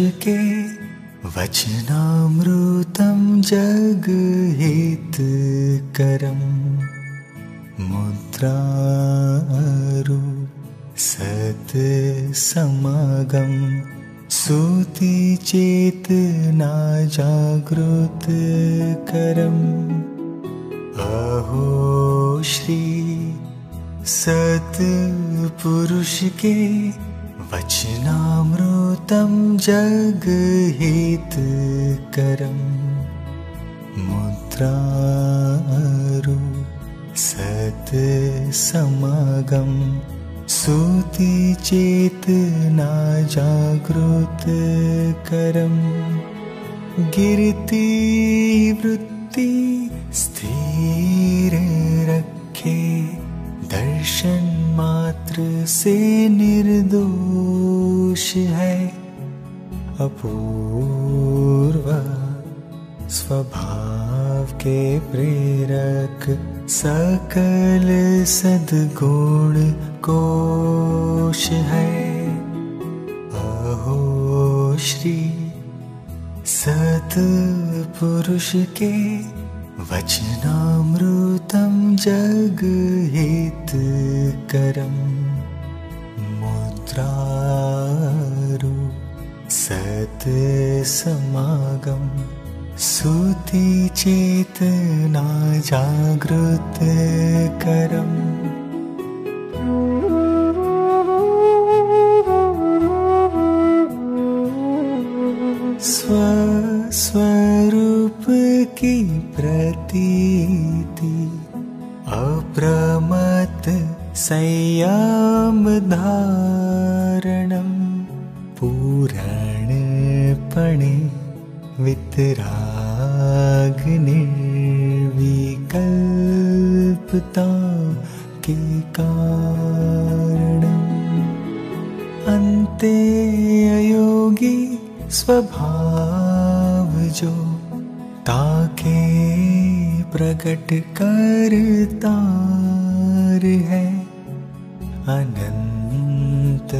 के वचनामृतं जगहितकरम् मुद्रारु सत्समागम् सूति चेतना जागृतकरम् अहो श्री सत्पुरुष के जगहितकरम् मुद्रारु सत्समागम् सूति चेतना जागृतकरम् गिरती वृत्ति स्थिर रखे दर्शन मात्र से निर्दोष है, अपूर्व स्वभाव के प्रेरक सकल सद्गुण कोश है। अहो, श्री सत्पुरुष के वचनामृतं जगहितकरम् मुद्रारु सत्समागम् सूति चेतना जागृतकरम् स्वस्वरूप की स्वभाव जो ताके प्रकट करतार है, अनंत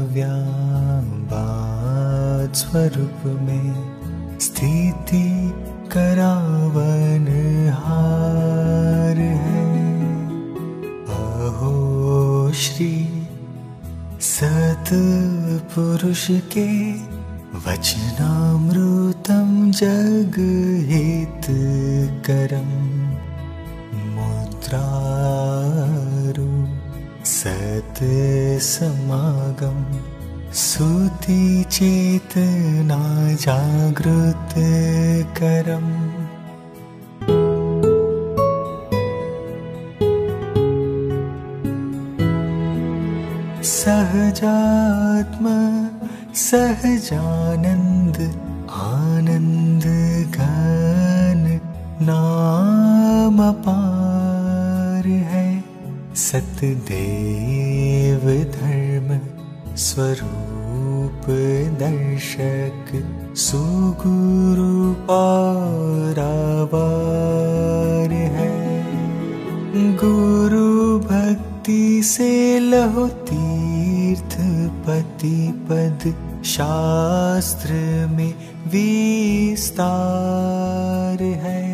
अव्याबाद स्वरूप में स्थिति करावन हार है। अहो, श्री सत पुरुष के वचनामृतं जगहितकरम् मुद्रारु सत्समागम् सूति चेतना जागृतकरम् सहजात्म सहजानन्द आनन्द घन नाम पार है। सतदेव धर्म स्वरूप दर्शक सुगुरु पारावार है। गुरु भक्ति से लहो तीर्थ पति पद शास्त्र में विस्तार है।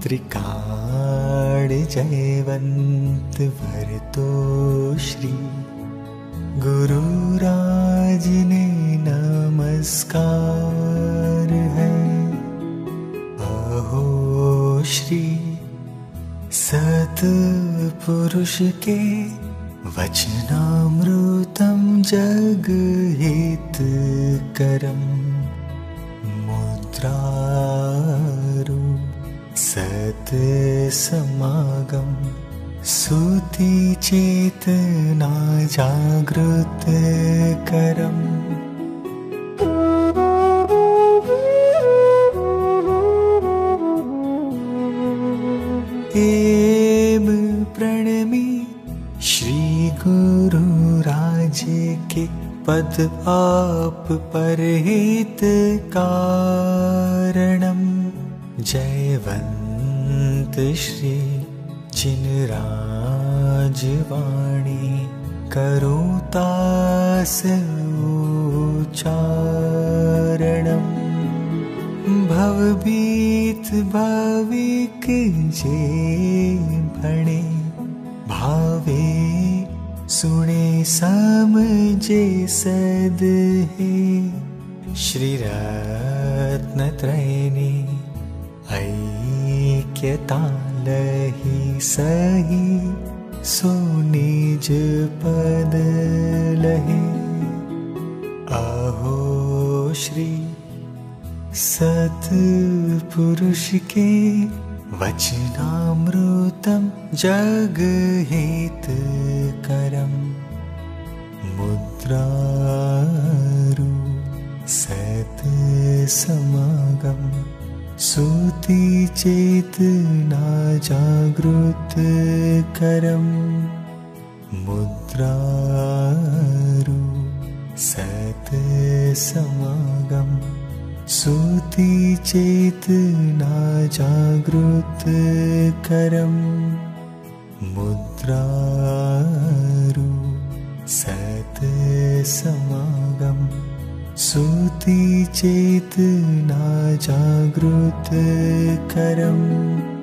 त्रिकाण जयवंत भरतो श्री गुरुराज ने नमस्कार है। अहो श्री सत पुरुष के वचनामृतं जगहितकरम् मुद्रारु सत्समागम् सूति चेतना जागृतकरम् एम पद आप परहित कारणम् जयवन्त श्री जिन राजवाणी करोतासोच्चारणम् भवभीत भाविक जे भणे भावे सुने समझे सद हे। श्रीरत्नत्रयिणी ऐक्यता लहि सही सोनिज पद लहे। अहो श्री सत्पुरुष के वचनामृतं जगहेतकरम् मुद्रारु सत्समागम् सूति चेतना जागृतकरम् मुद्रारु सत्समागम् सूति चेतना जागृतकरम् मुद्रारु सत्समागम् सूति चेतना जागृतकरम् अनन्त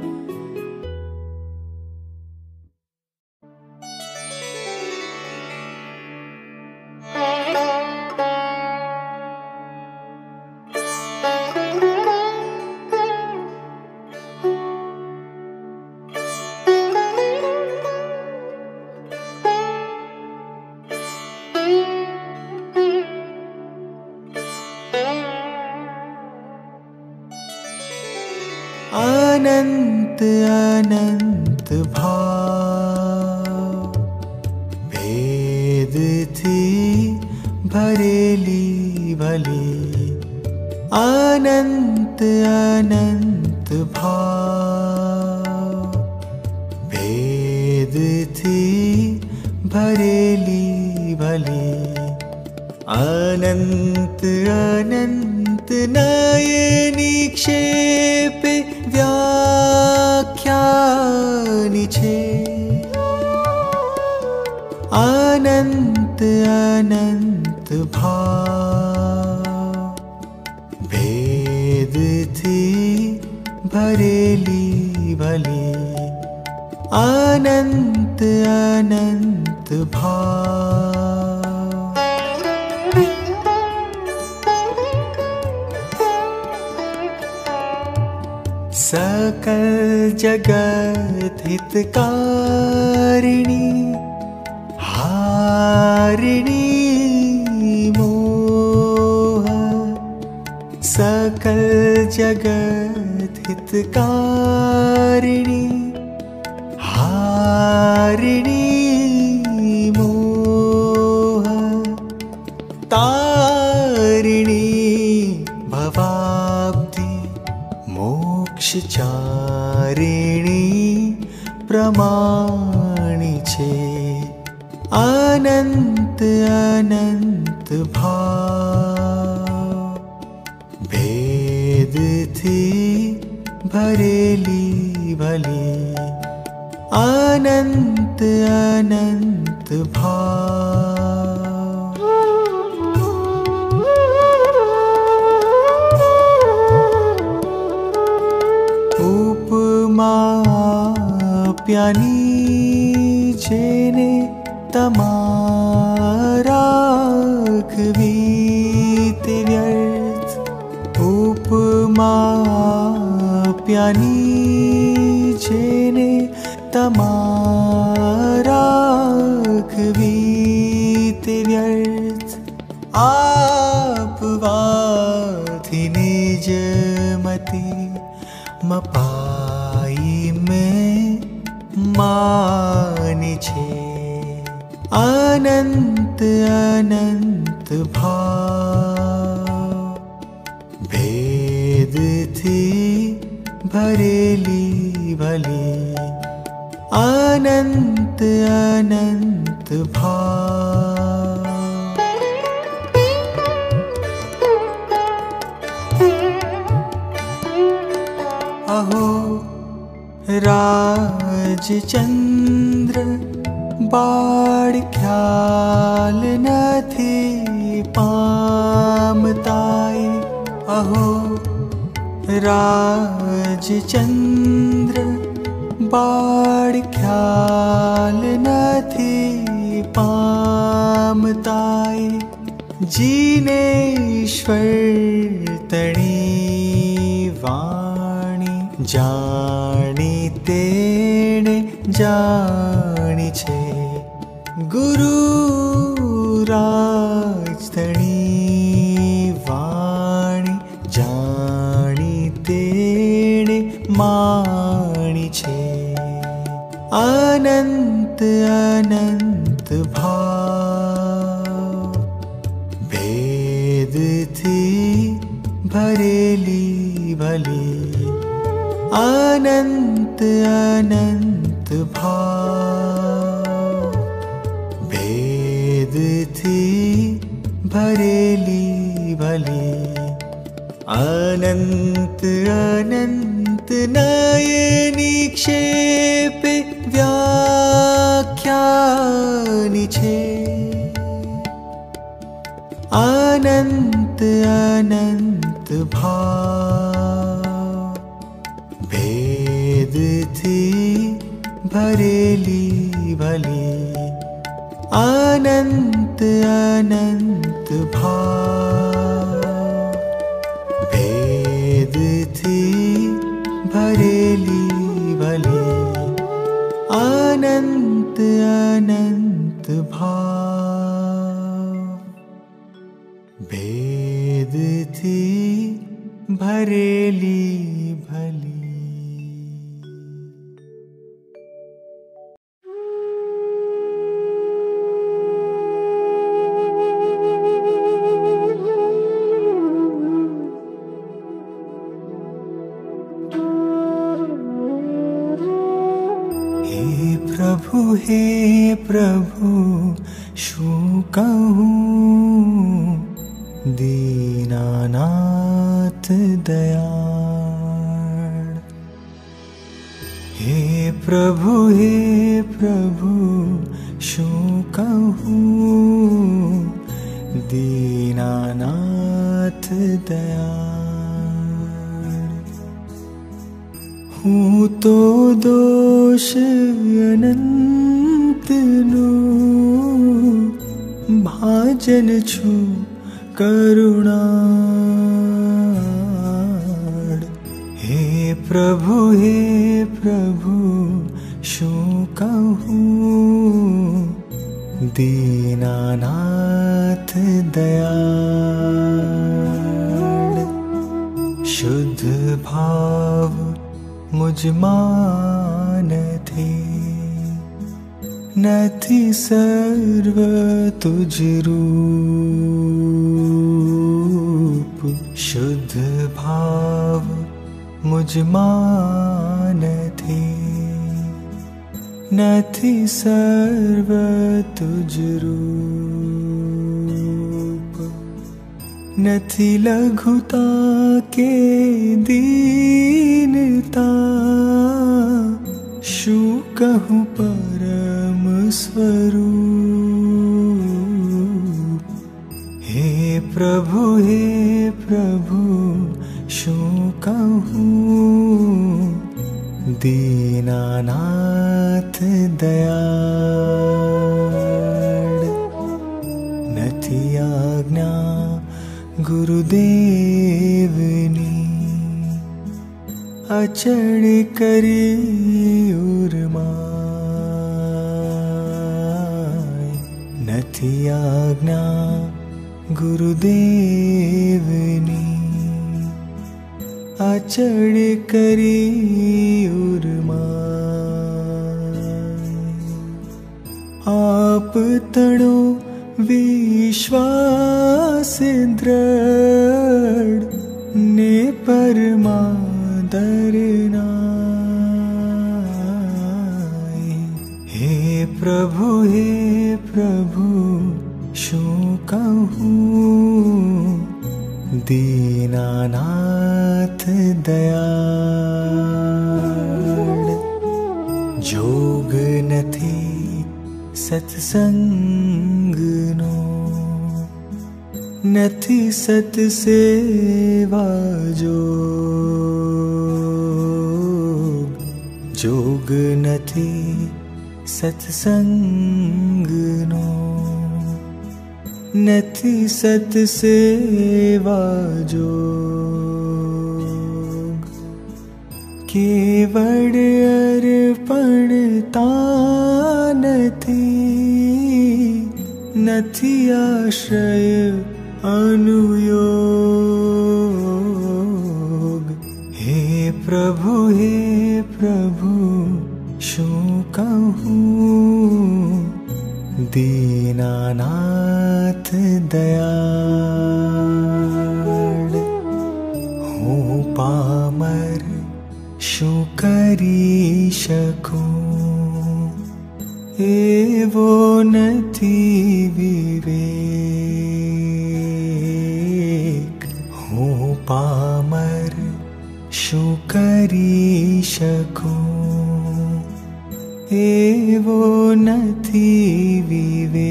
अनन्त अनन्त भाव। भेद थी भरेली भली। अनन्त अनन्त भाव। सकल जगत हितकारिणी हारिणी मोह सकल हितकारिणी हारिणी मोह तारिणी भवाब्धि मोक्षचारिणी प्रमाणि छे अनन्त अनन्त भाव। भेद थी भरेली भली। अनन्त अनन्त उपमा प्यानी जेने तमाराखवीत जेने तमाराखवीत व्यर्थ। मानि छे। अनन्त अनन्त भाव रेलि वलि अनन्त अनन्त भा अहो राजचन्द्र बाख्याल पताय अहो राजचन्द्र बाड़ ख्याल नथी पामताय जीनेश्वर तणी वाणी जानी तेणे जानी छे गुरु राजतणी अनन्त अनन्तभा भेद थी भरेली भले। अनन्त अनन्तभा भेद थी भरेली भले। अनन्त अनन्त नयनिक्षेपे વ્યાખ્યાની છે અનંત અનંત ભાવ ભેદથી ભરેલી ભલી અનંત અનંત ભાવ अनन्त अनन्त भाव। भेद थी भरेली पुरुष अनन्त नो भाजन छु करुणा। हे प्रभु हे प्रभु शुकहु दीनानाथ दया शुद्ध भाव मुझमा नथि सर्व रूप शुद्ध भाव मुजमानथि नथि सर्व रूप नथि लघुता के दीनता। दिनता शुकु पर स्वरूप। हे प्रभु हे प्रभु शोकहु। दीनाथ गुरुदेवनी। गुरुदे करी। आज्ञा गुरुदेवनी ज्ञा करी उर्मा। आप तड़ो सत सेवा जोग जोग नथी सत्सङ्गनो नथी सत सेवा जोग केवड सत्सेवाजो योग नथी आश्रय अनुयोग। हे प्रभु हे प्रभु शुकहु दीनानाथ दया हु पर शुकरि सकु एवो वो विवेक કરી શકું એવો નથી વિવેક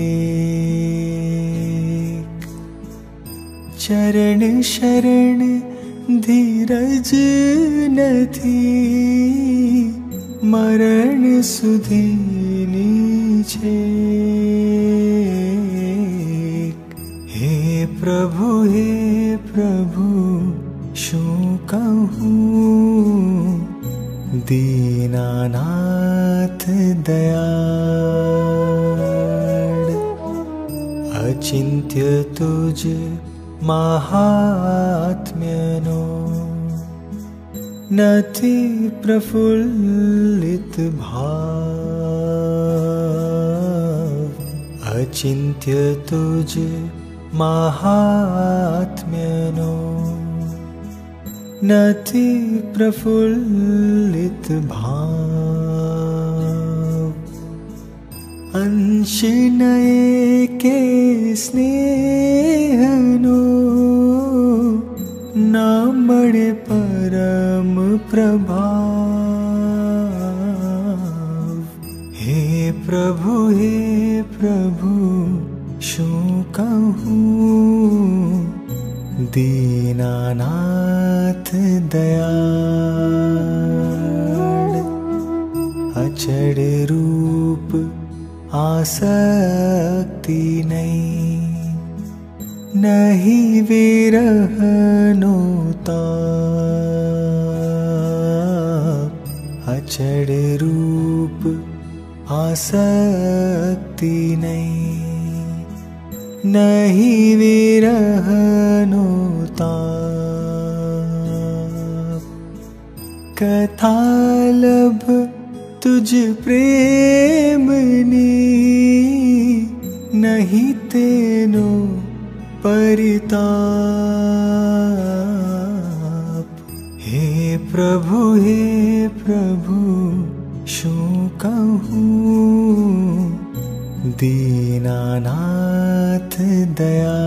ચરણ શરણ ધીરજ નથી મરણ સુધીની છે હે પ્રભુ હે પ્રભુ शुकहु। दीनानाथ दया अचिन्त्यतुज महात्म्यनो न अचिन्त्य तुज महात्म्यो प्रफुल्लित भा अंशनय के स्नेहनो नाडे परम प्रभा हे प्रभु हे प्रभु शोकु ीनाथ दया रूप आसक्ति नहीं नहि विरहनुता। अचडरूप आसक्ति नहीं नहीं विरहनु कथालभ तज प्रे तेनो परिताप। हे प्रभु हे प्रभु शोकहु दीनानाथ दया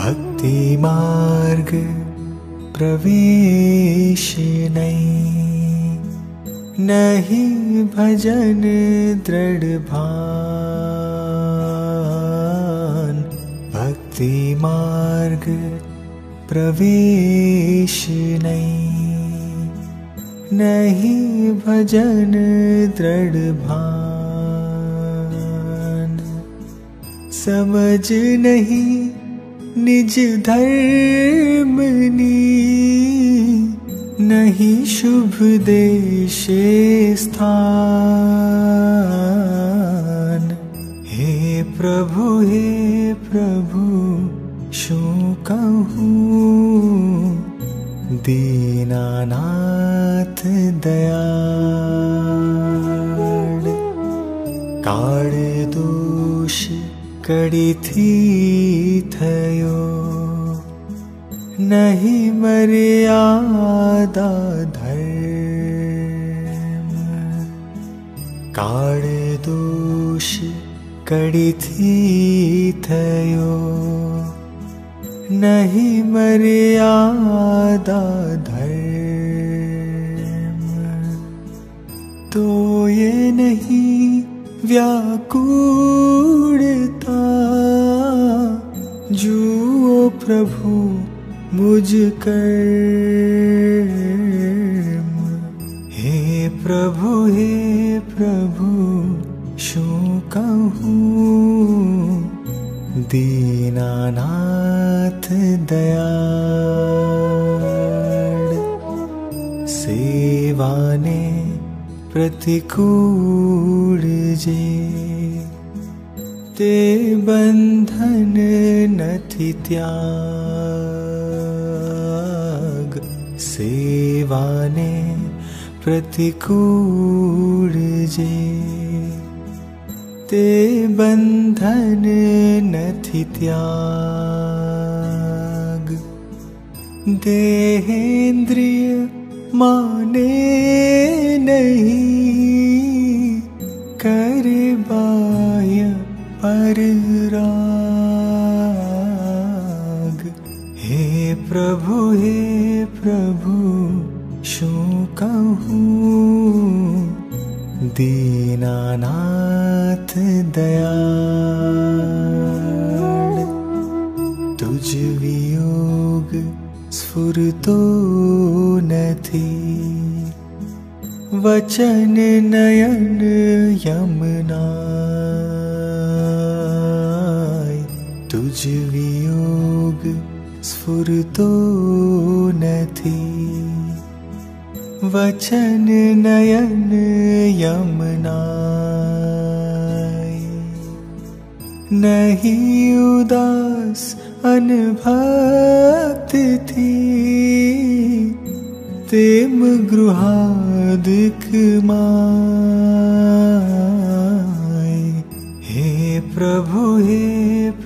भक्तिमा प्रवेश नहीं। नहीं भजन दृढ़ भान। भक्ति मार्ग प्रवेश नहीं। नहीं भजन दृढ़ भान। समझ नहीं निज धर्मनी नहीं शुभ देश स्थान। हे प्रभु हे प्रभु कहूँ, दीनानाथ दया काड़ दोष कड़ी थी थई नहि मर्यादा धरे कादोष कडिथिथयो नहि मर्यादा धर्म। तो ये नहीं व्याकुता जुओ प्रभु मुझ कर्म हे प्रभु हे प्रभु, शो कहूँ दीनानाथ दया सेवाने प्रतिकूल जे। ते बंधन नथी त्याग। सेवाने प्रतिकूल जे। ते बंधन नथि त्याग। देहेंद्रिय माने नहीं कर बाह्य पर राग हे प्रभु हे प्रभु दीनाथ दया तुझ वियोग स्फुरतो नथि। वचन नयन यमुना तुझ वियोग स्फुरतो न वचन नयन यमुना नहीं उदास अनभक्त थी तेम गृहादिक माय हे प्रभु हे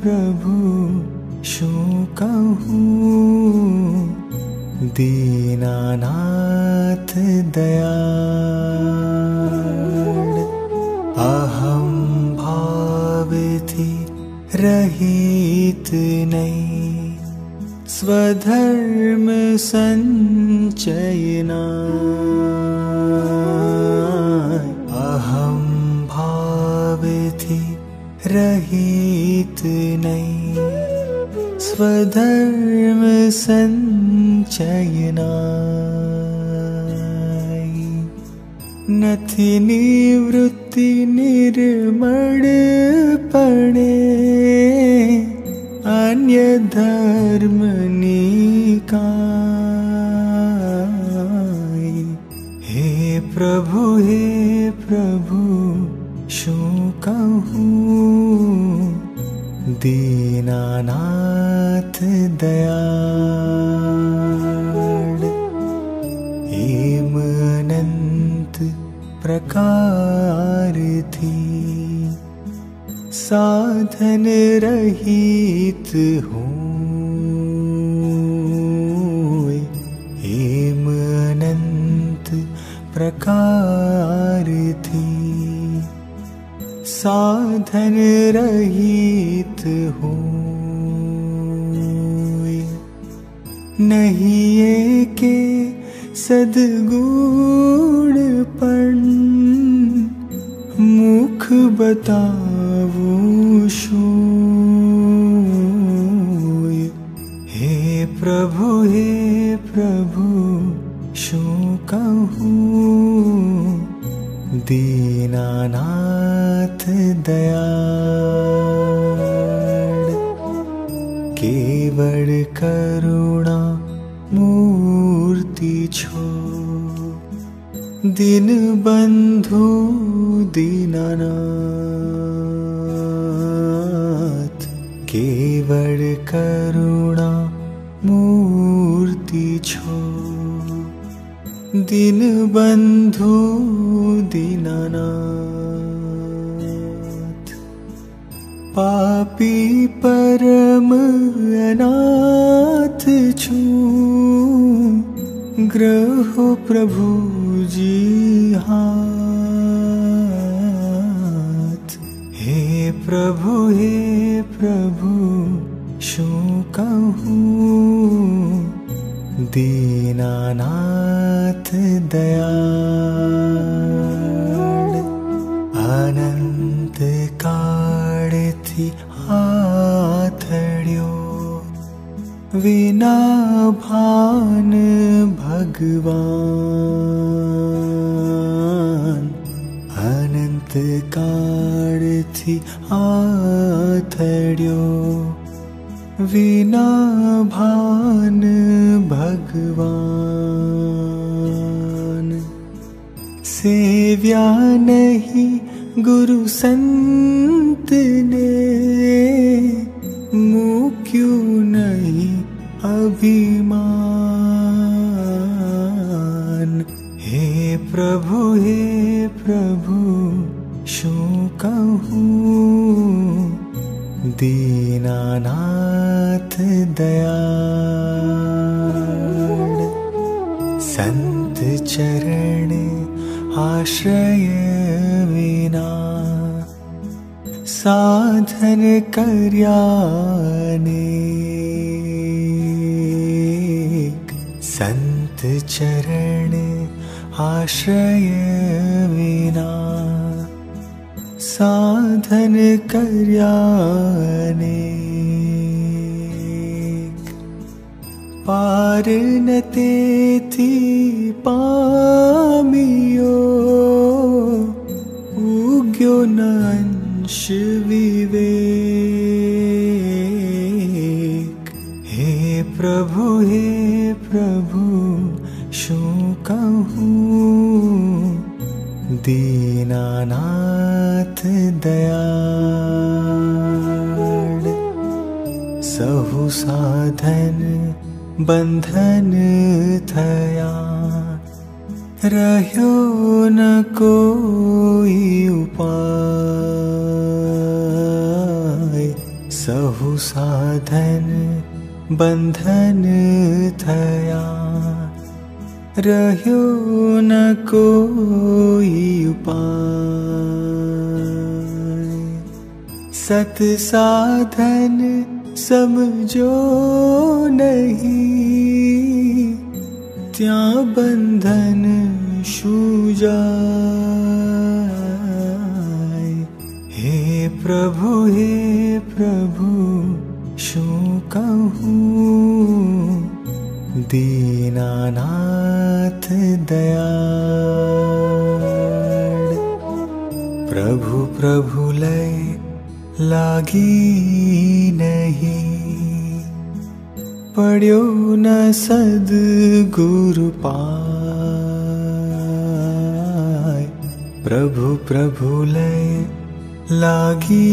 प्रभु, शो कहूँ दीनानाथ दयाळ अहं भावथि रहित नहीं। स्वधर्म सञ्चयना अहं भावथि रहित नहीं धर्म सञ्चयनाथि निवृत्ति निर्मे अन्य हे प्रभु हे प्रभु शोक दीनानाथ दया हेमनन्त प्रकारथि साधन रहित हो हेमनन्त प्रकारथि साधन रहित हो नहीं के सदगुण पर मुख बताओ शो हे प्रभु हे प्रभु, शो कहू? दीनानाथ दयाळ केवळ करुणा मूर्ति छो। दीनबन्धु दीनानाथ। केवळ करुणा मूर्ति छो दीनबन्धु दीननात् पापि परमनाथ छो। ग्रह प्रभुजि हाथ। हे प्रभु हे प्रभु शोकु ीनाथ दया अनन्तकारो विना भगवा अनन्तकारो विना भान भगवान। सेव्या नहीं, गुरु संत ने। मुँह क्यों नहीं, अभिमान। हे प्रभु हे प्रभु, शो कहूँ। दीनानाथ दया संत चरण आश्रय विना। साधन कर्याने संत चरण आश्रय विना। साधन कर्याने पार न पारणते पामियो उग्यो नंश विवे हे प्रभु हे प्रभु शोकहु दीनानाथ दया सहु साधन बन्धन थया। रह्यो न कोई उपाय। सहु साधन बन्धन थया। बन्धनधया को उपा सत् साधन समझो नहीं, त्या बंधन शूजा हे प्रभु हे प्रभु, शो कहूँ, दीनानाथ दया प्रभु प्रभु, लय लागी नहीं। पड्यो न सद्गुरु पाय प्रभु प्रभु लय लागी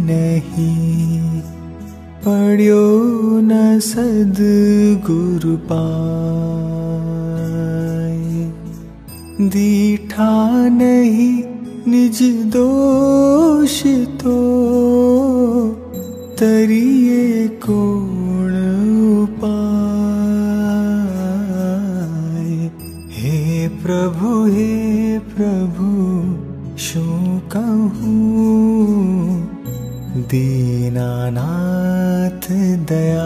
नहीं। पड्यो न सद्गुरु पाय दीठा नहीं निज दोषितो तरिये कोण उपाय? हे प्रभु हे प्रभु शुकीनाथ दया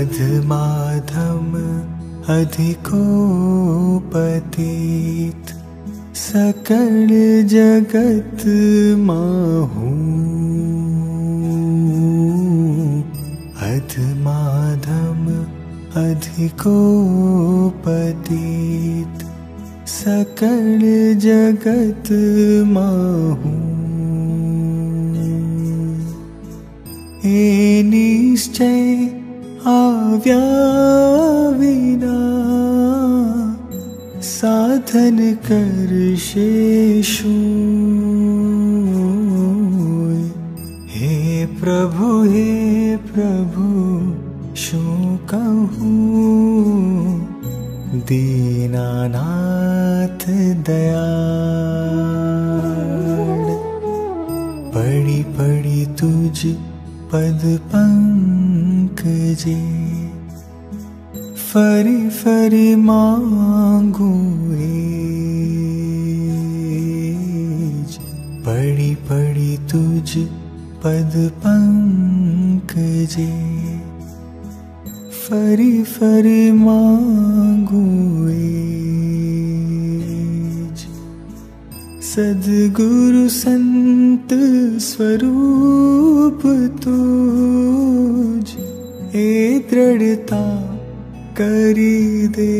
अधमा अधिकोपति सकल जगत् महु। अध माधम अधिकोपतीत सकल जगत् महु। ए निश्चय आव्याविना साधन कर्षे शु हे प्रभु हे प्रभु शोकहु दीनानाथ दया पढी तुझ पद पदप जी फरी फरी मांगू पड़ी पड़ी तुझ पद पंकजे फरी फरी मांगू सदगुरु संत स्वरूप तूज ए दृढ़ता करी दे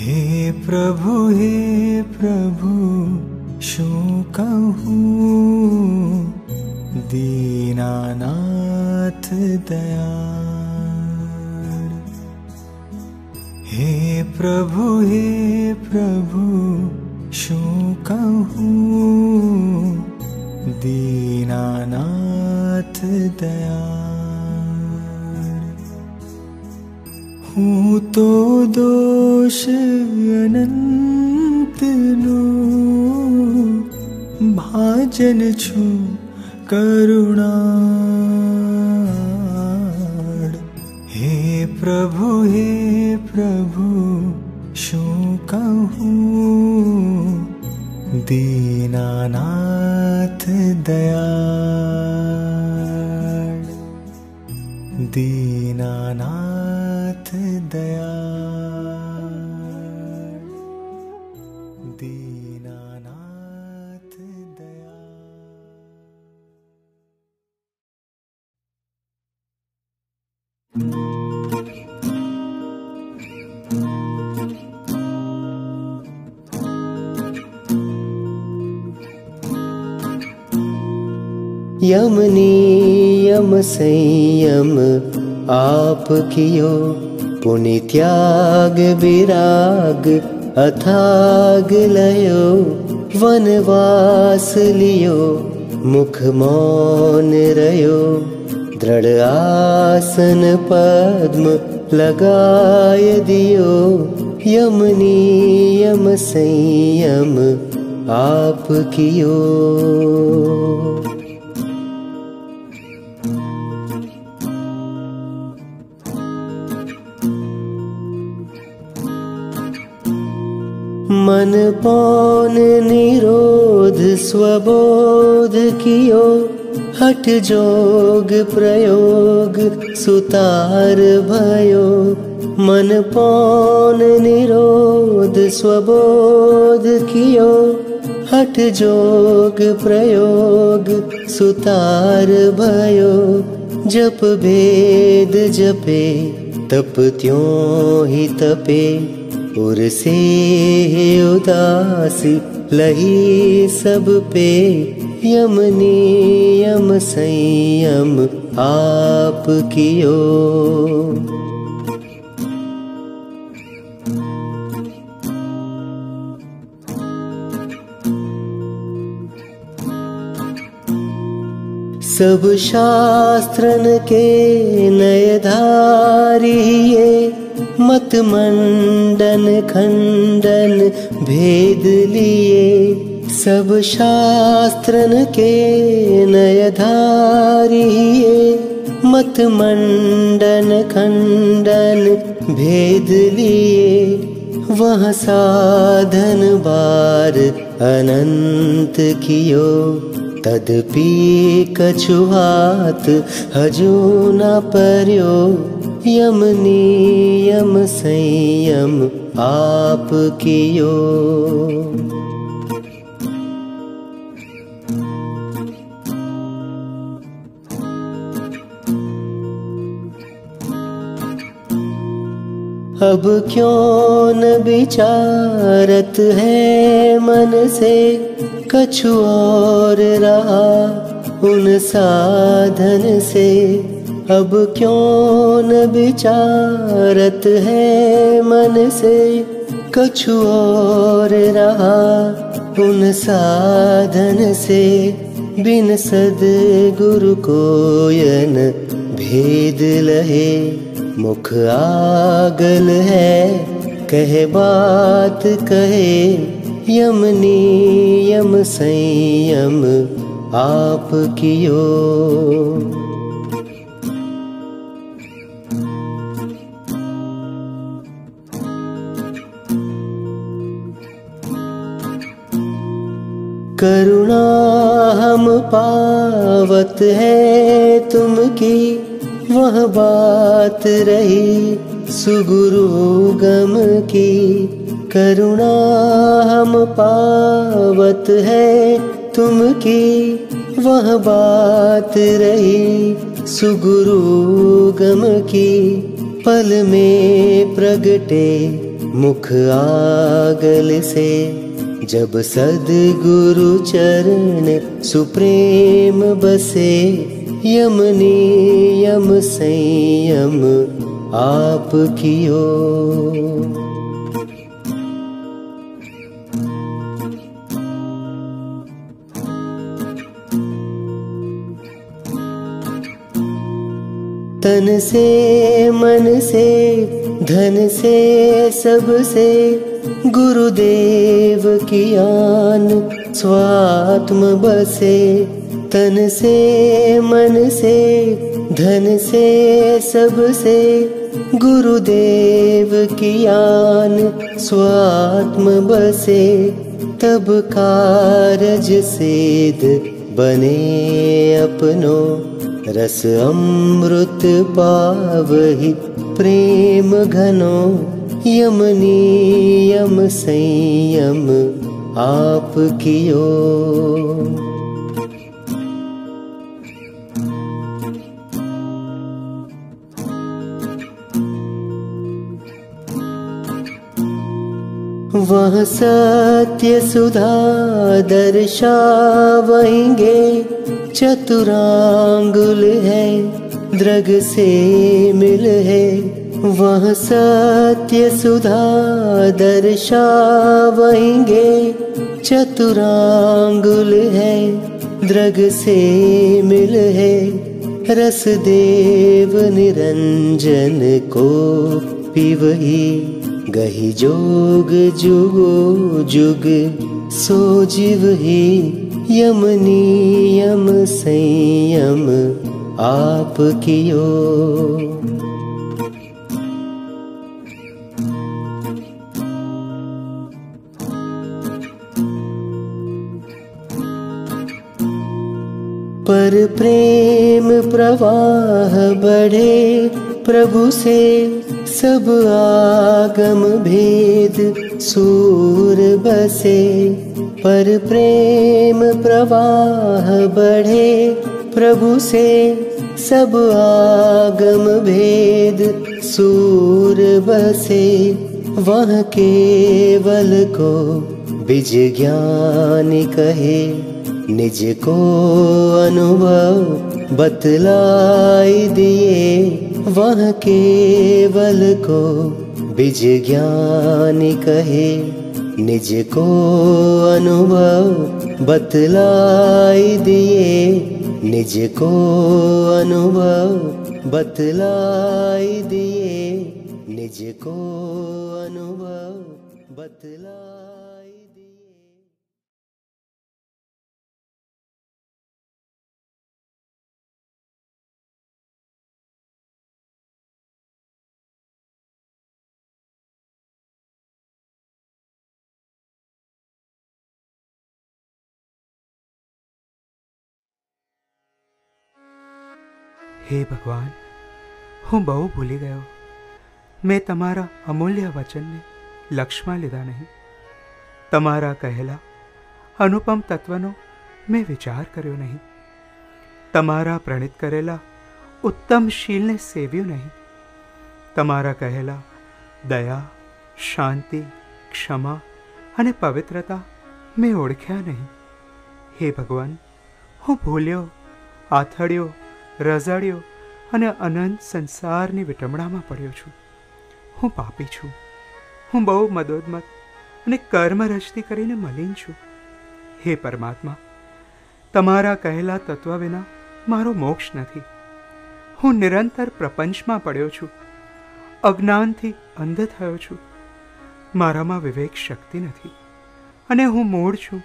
हे प्रभु हे प्रभु शो कहूँ दीनानाथ दया हे प्रभु हे प्रभु शो कहूँ दीनानाथ दया हूँ तो दोष अनंत नो भाजन छु करुणा। हे प्रभु हे प्रभु शो कहूँ दीनानाथ दया दीनानाथ दया। दीनानाथ दया। यम नियम संयम आप कियो पुनि त्याग विराग अथाग लयो वनवास लियो मुख मौन रयो दृढ़ आसन पद्म लगाय दियो यम नियम संयम आप कियो मन पौन निरोध स्वबोध कियो हठ जोग प्रयोग सुतार भयो। मन पौन निरोध स्वबोध कियो हठ जोग प्रयोग सुतार भयो। जप भेद जपे तप त्यों ही तपे उर से उदासी लही सब पे। यम नियम संयम आप कियो सब शास्त्रन के नयधारिये मत मंडन खंडन भेद लिए। सब शास्त्रन के नयधारिये मत मंडन खंडन भेद लिए। वह साधन बार अनंत कियो। तदपि कछुहात हजू न पर्यो यम नियम संयम आप कियो अब क्यों न विचारत है मन से, कछु और रहा उन साधन से? अब क्यों न विचारत है मन से? कछु और रहा उन साधन से। बिन सद गुरु कोयन भेद लहे। मुख आगल है, कह बात कहे। यम नियम संयम आप कियो। करुणा हम पावत है तुमकी। वह बात रही सुगुरु गम की। करुणा हम पावत है तुमकी। वह बात रही सुगुरु गम की। पल में प्रगटे मुख आगल से। जब सदगुरु चरण सुप्रेम बसे यम नियम संयम आप कियो तन से, मन से, धन से, सबसे गुरुदेव की आन स्वात्म बसे तन से मन से धन से सब से। गुरुदेव की आन स्वात्म बसे तब कारज सेद बने अपनो। रस अमृत पावहि प्रेम घनो यम नियम संयम आप कियो। वह सत्य सुधा दर्शा वहेंगे चतुरांगुल है, द्रग से मिल है। वह सत्य सुधा दर्शा वहेंगे चतुरांगुल है, द्रग से मिल है। रस देव निरंजन को पिवही। गही जोग जुगो जुग, सो जीव ही यम नियम संयम आप की कियो। पर प्रेम प्रवाह बढ़े प्रभु से सब आगम भेद सूर बसे। पर प्रेम प्रवाह बढ़े प्रभु से सब आगम भेद सूर बसे। वह केवल को बिज ज्ञान कहे निज को अनुभव बतलाई दिए, वह केवल को बिज ज्ञान कहे। निज को अनुभव बतलाई दिए निज को अनुभव बतलाई दिए निज को अनुभव હે ભગવાન હું બહુ ભૂલી ગયો મેં તમારા અમૂલ્ય વચનને લક્ષમાં લીધા નહીં તમારા કહેલા અનુપમ તત્વનો મેં વિચાર કર્યો નહીં તમારા પ્રણિત કરેલા ઉત્તમ શીલને સેવ્યું નહીં તમારા કહેલા દયા શાંતિ ક્ષમા અને પવિત્રતા મેં ઓળખ્યા નહીં હે ભગવાન હું ભૂલ્યો આથડ્યો રઝાડ્યો અને અનંત સંસારની વિટમણામાં પડ્યો છું. હું પાપી છું. હું બહુ મદોદમત અને કર્મ રચતી કરીને મલિન છું. હે પરમાત્મા, તમારા કહેલા તત્વ વિના મારો મોક્ષ નથી. હું નિરંતર પ્રપંચમાં પડ્યો છું. અજ્ઞાનથી અંધ થયો છું. મારામાં વિવેક શક્તિ નથી. અને હું મૂળ છું.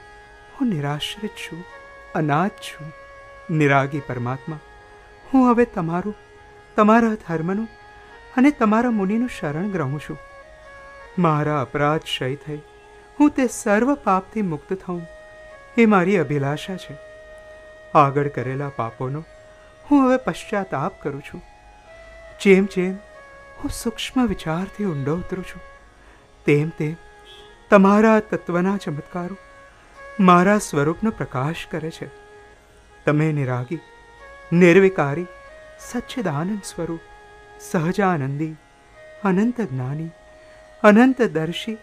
હું નિરાશ્રિત છું. અનાથ છું. નિરાગી પરમાત્મા હું હવે તમારું, તમારા ધર્મનું અને તમારા મુનિનું શરણ ગ્રહું છું. મારા અપરાધ ક્ષય થઈ, હું તે સર્વ પાપથી મુક્ત થઉં, એ મારી અભિલાષા છે. આગળ કરેલા પાપોનો હું હવે પશ્ચાતાપ કરું છું. જેમ જેમ હું સૂક્ષ્મ વિચારથી ઊંડો ઉતરું છું, તેમ તેમ તમારા તત્વના ચમત્કારો મારા સ્વરૂપનો પ્રકાશ કરે છે. તમે નિરાગી નિર્વિકારી સચ્ચિદાનંદ સ્વરૂપ સહજાનંદી અનંત જ્ઞાની અનંતદર્શી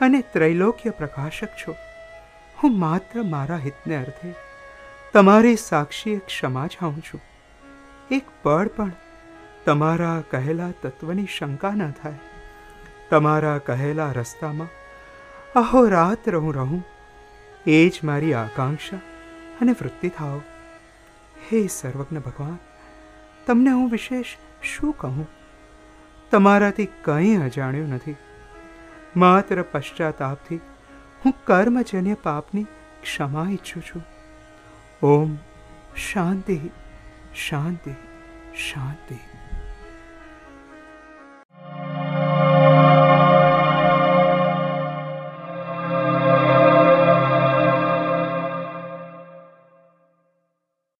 અને ત્રૈલોક્ય પ્રકાશક છો। હું માત્ર મારા હિતને અર્થે તમારી સાક્ષીએ ક્ષમા ચાહું છું. એક પળ પણ તમારા કહેલા તત્વની શંકા ન થાય. તમારા કહેલા રસ્તામાં અહોરાત્ર હું રહું. એ જ મારી આકાંક્ષા અને વૃત્તિ થાઓ. હે સર્વજ્ઞ ભગવાન, તમને હું વિશેષ શું કહું? તમારાથી કંઈ અજાણ્યું નથી. માત્ર પશ્ચાતાપથી હું કર્મજન્ય પાપની ક્ષમા ઈચ્છું છું. ઓમ શાંતિ શાંતિ શાંતિ.